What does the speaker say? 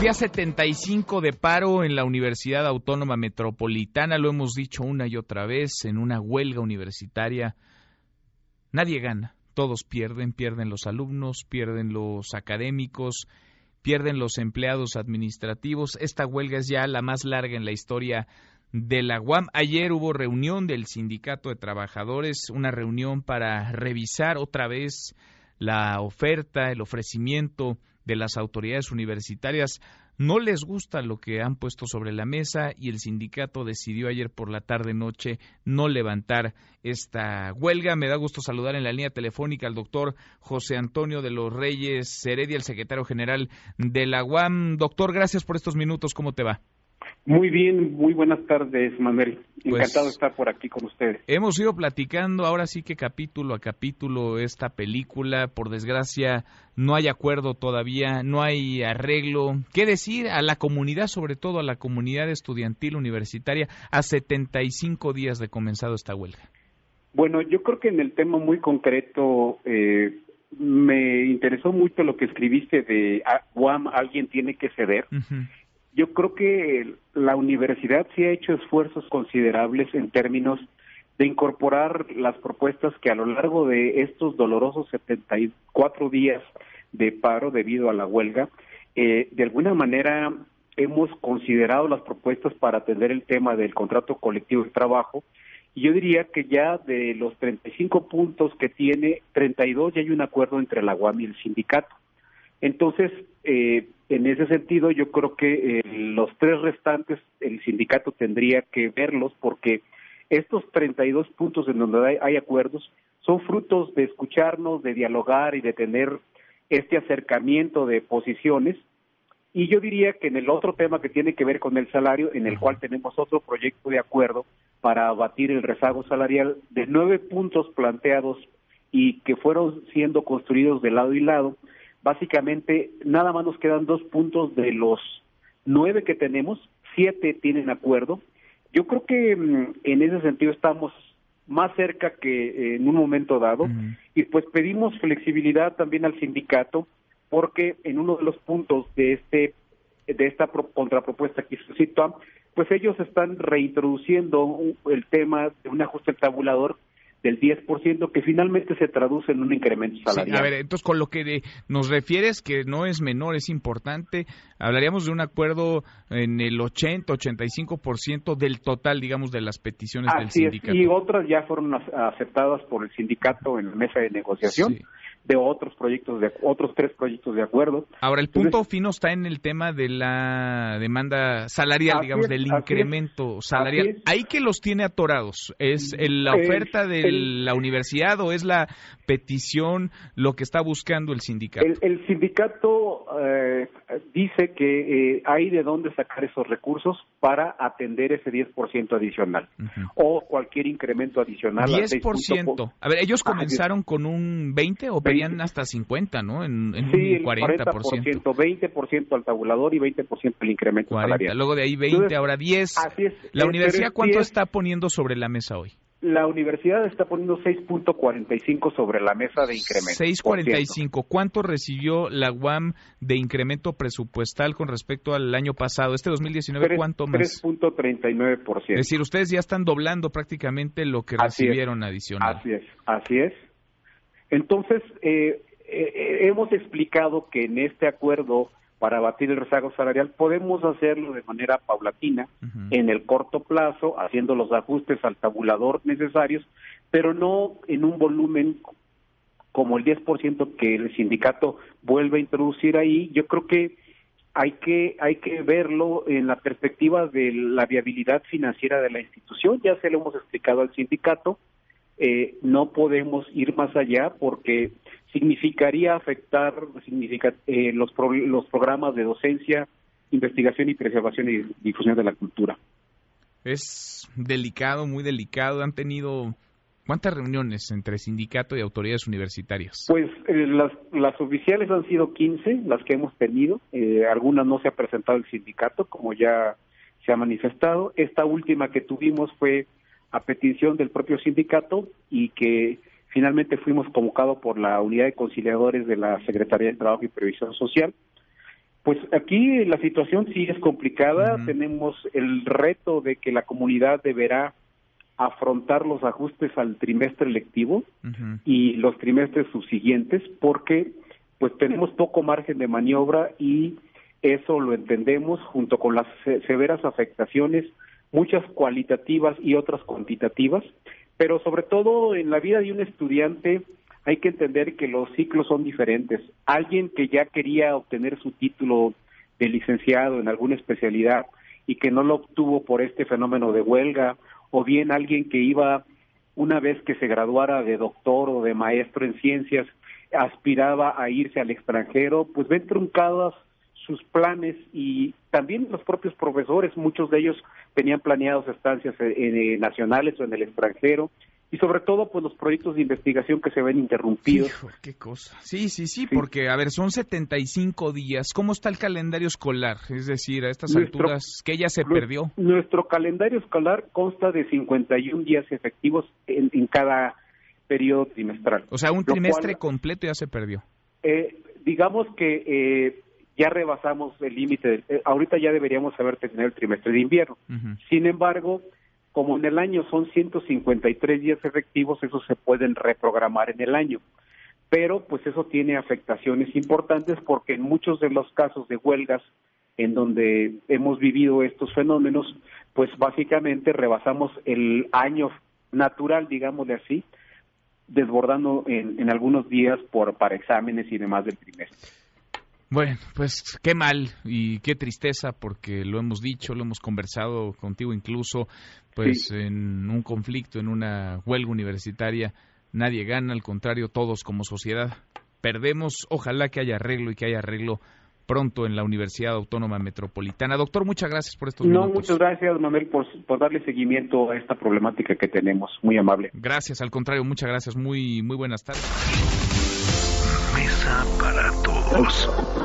Día 75 de paro en la Universidad Autónoma Metropolitana, lo hemos dicho una y otra vez, en una huelga universitaria. Nadie gana, todos pierden, pierden los alumnos, pierden los académicos, pierden los empleados administrativos. Esta huelga es ya la más larga en la historia de la UAM. Ayer hubo reunión del Sindicato de Trabajadores, una reunión para revisar otra vez la oferta, el ofrecimiento de las autoridades universitarias. No les gusta lo que han puesto sobre la mesa y el sindicato decidió ayer por la tarde noche no levantar esta huelga. Me da gusto saludar en la línea telefónica al doctor José Antonio de los Reyes Heredia, el secretario general de la UAM. Doctor, gracias por estos minutos. ¿Cómo te va? Muy bien, muy buenas tardes, Manuel. Pues, Encantado de estar por aquí con ustedes. Hemos ido platicando ahora sí que capítulo a capítulo esta película. Por desgracia, no hay acuerdo todavía, no hay arreglo. ¿Qué decir a la comunidad, sobre todo a la comunidad estudiantil universitaria, a 75 días de comenzado esta huelga? Bueno, yo creo que en el tema muy concreto eh, me interesó mucho lo que escribiste de Guam, alguien tiene que ceder yo creo que la universidad sí ha hecho esfuerzos considerables en términos de incorporar las propuestas que a lo largo de estos dolorosos 74 días de paro debido a la huelga, eh, de alguna manera hemos considerado las propuestas para atender el tema del contrato colectivo de trabajo y yo diría que ya de los 35 puntos que tiene, 32 ya hay un acuerdo entre la UAM y el sindicato. Entonces, eh, en ese sentido, yo creo que eh, los tres restantes, el sindicato tendría que verlos porque estos 32 puntos en donde hay, acuerdos son frutos de escucharnos, de dialogar y de tener este acercamiento de posiciones. Y yo diría que en el otro tema que tiene que ver con el salario, en el cual tenemos otro proyecto de acuerdo para abatir el rezago salarial de nueve puntos planteados y que fueron siendo construidos de lado y lado, básicamente nada más nos quedan dos puntos de los nueve que tenemos, siete tienen acuerdo. Yo creo que mm, en ese sentido estamos más cerca que eh, en un momento dado. Y pues pedimos flexibilidad también al sindicato porque en uno de los puntos de este de esta contrapropuesta que hizo pues ellos están reintroduciendo el tema de un ajuste tabulador del 10% que finalmente se traduce en un incremento salarial. a ver, entonces con lo que nos refieres que no es menor, es importante, hablaríamos de un acuerdo en el 80, 85% del total, digamos, de las peticiones del sindicato. y otras ya fueron aceptadas por el sindicato en la mesa de negociación de otros proyectos, de otros tres proyectos de acuerdo. Ahora, el punto fino está en el tema de la demanda salarial, digamos, del incremento salarial. ¿Ahí que los tiene atorados? ¿Es la oferta de la universidad o es la petición lo que está buscando el sindicato? El, sindicato eh, dice que eh, hay de dónde sacar esos recursos para atender ese 10% adicional o cualquier incremento adicional. 10%. A, ver, ellos comenzaron con un 20 o hasta 50, ¿no? En, en sí, un 40%. 40%, 20% al tabulador y 20% el incremento 40, salarial. Luego de ahí 20, ahora 10. Así es. ¿La universidad cuánto está poniendo sobre la mesa hoy? La universidad está poniendo 6.45 sobre la mesa de incremento. 6.45. ¿Cuánto recibió la UAM de incremento presupuestal con respecto al año pasado? Este 2019, ¿cuánto más? 3.39%. Es decir, ustedes ya están doblando prácticamente lo que recibieron adicional. Así es, así es. Entonces, eh, eh, hemos explicado que en este acuerdo para abatir el rezago salarial podemos hacerlo de manera paulatina, en el corto plazo, haciendo los ajustes al tabulador necesarios, pero no en un volumen como el 10% que el sindicato vuelve a introducir ahí. Yo creo que hay que hay que verlo en la perspectiva de la viabilidad financiera de la institución. Ya se lo hemos explicado al sindicato eh, no podemos ir más allá porque significaría afectar significa, eh, los, los programas de docencia, investigación y preservación y difusión de la cultura. Es delicado, muy delicado. Han tenido ¿Cuántas reuniones entre sindicato y autoridades universitarias? Pues eh, las, las, oficiales han sido 15, las que hemos tenido. algunas no se ha presentado el sindicato, como ya se ha manifestado. Esta última que tuvimos fue a petición del propio sindicato y que finalmente fuimos convocados por la unidad de conciliadores de la Secretaría de Trabajo y Previsión Social. Pues aquí la situación sí es complicada. Tenemos el reto de que la comunidad deberá afrontar los ajustes al trimestre lectivo y los trimestres subsiguientes porque pues tenemos poco margen de maniobra y eso lo entendemos junto con las severas afectaciones, muchas cualitativas y otras cuantitativas, pero sobre todo en la vida de un estudiante hay que entender que los ciclos son diferentes. Alguien que ya quería obtener su título de licenciado en alguna especialidad y que no lo obtuvo por este fenómeno de huelga, o bien alguien que iba una vez que se graduara de doctor o de maestro en ciencias, aspiraba a irse al extranjero, pues ven truncadas sus planes y también los propios profesores, muchos de ellos tenían planeados estancias eh, nacionales o en el extranjero y sobre todo pues los proyectos de investigación que se ven interrumpidos. qué cosa. Sí, sí, sí, porque a ver, son 75 días. ¿Cómo está el calendario escolar? Es decir, a estas alturas que ya se perdió. Nuestro calendario escolar consta de 51 días efectivos en, cada periodo trimestral. O sea, un trimestre completo ya se perdió. Eh, digamos que eh, ya rebasamos el límite. Eh, ahorita ya deberíamos haber terminado el trimestre de invierno. Sin embargo, como en el año son 153 días efectivos, esos se pueden reprogramar en el año. Pero pues eso tiene afectaciones importantes porque en muchos de los casos de huelgas en donde hemos vivido estos fenómenos, pues básicamente rebasamos el año natural, digámosle así, desbordando en, en algunos días por para exámenes y demás del trimestre. Bueno, pues qué mal y qué tristeza porque lo hemos dicho, lo hemos conversado contigo incluso, pues en un conflicto, en una huelga universitaria, nadie gana, al contrario, todos como sociedad perdemos. Ojalá que haya arreglo y que haya arreglo pronto en la Universidad Autónoma Metropolitana. Doctor, muchas gracias por estos no, muchas gracias, Manuel, por, por, darle seguimiento a esta problemática que tenemos. Muy amable. Gracias, al contrario, muchas gracias. Muy, muy buenas tardes. Mesa para todos.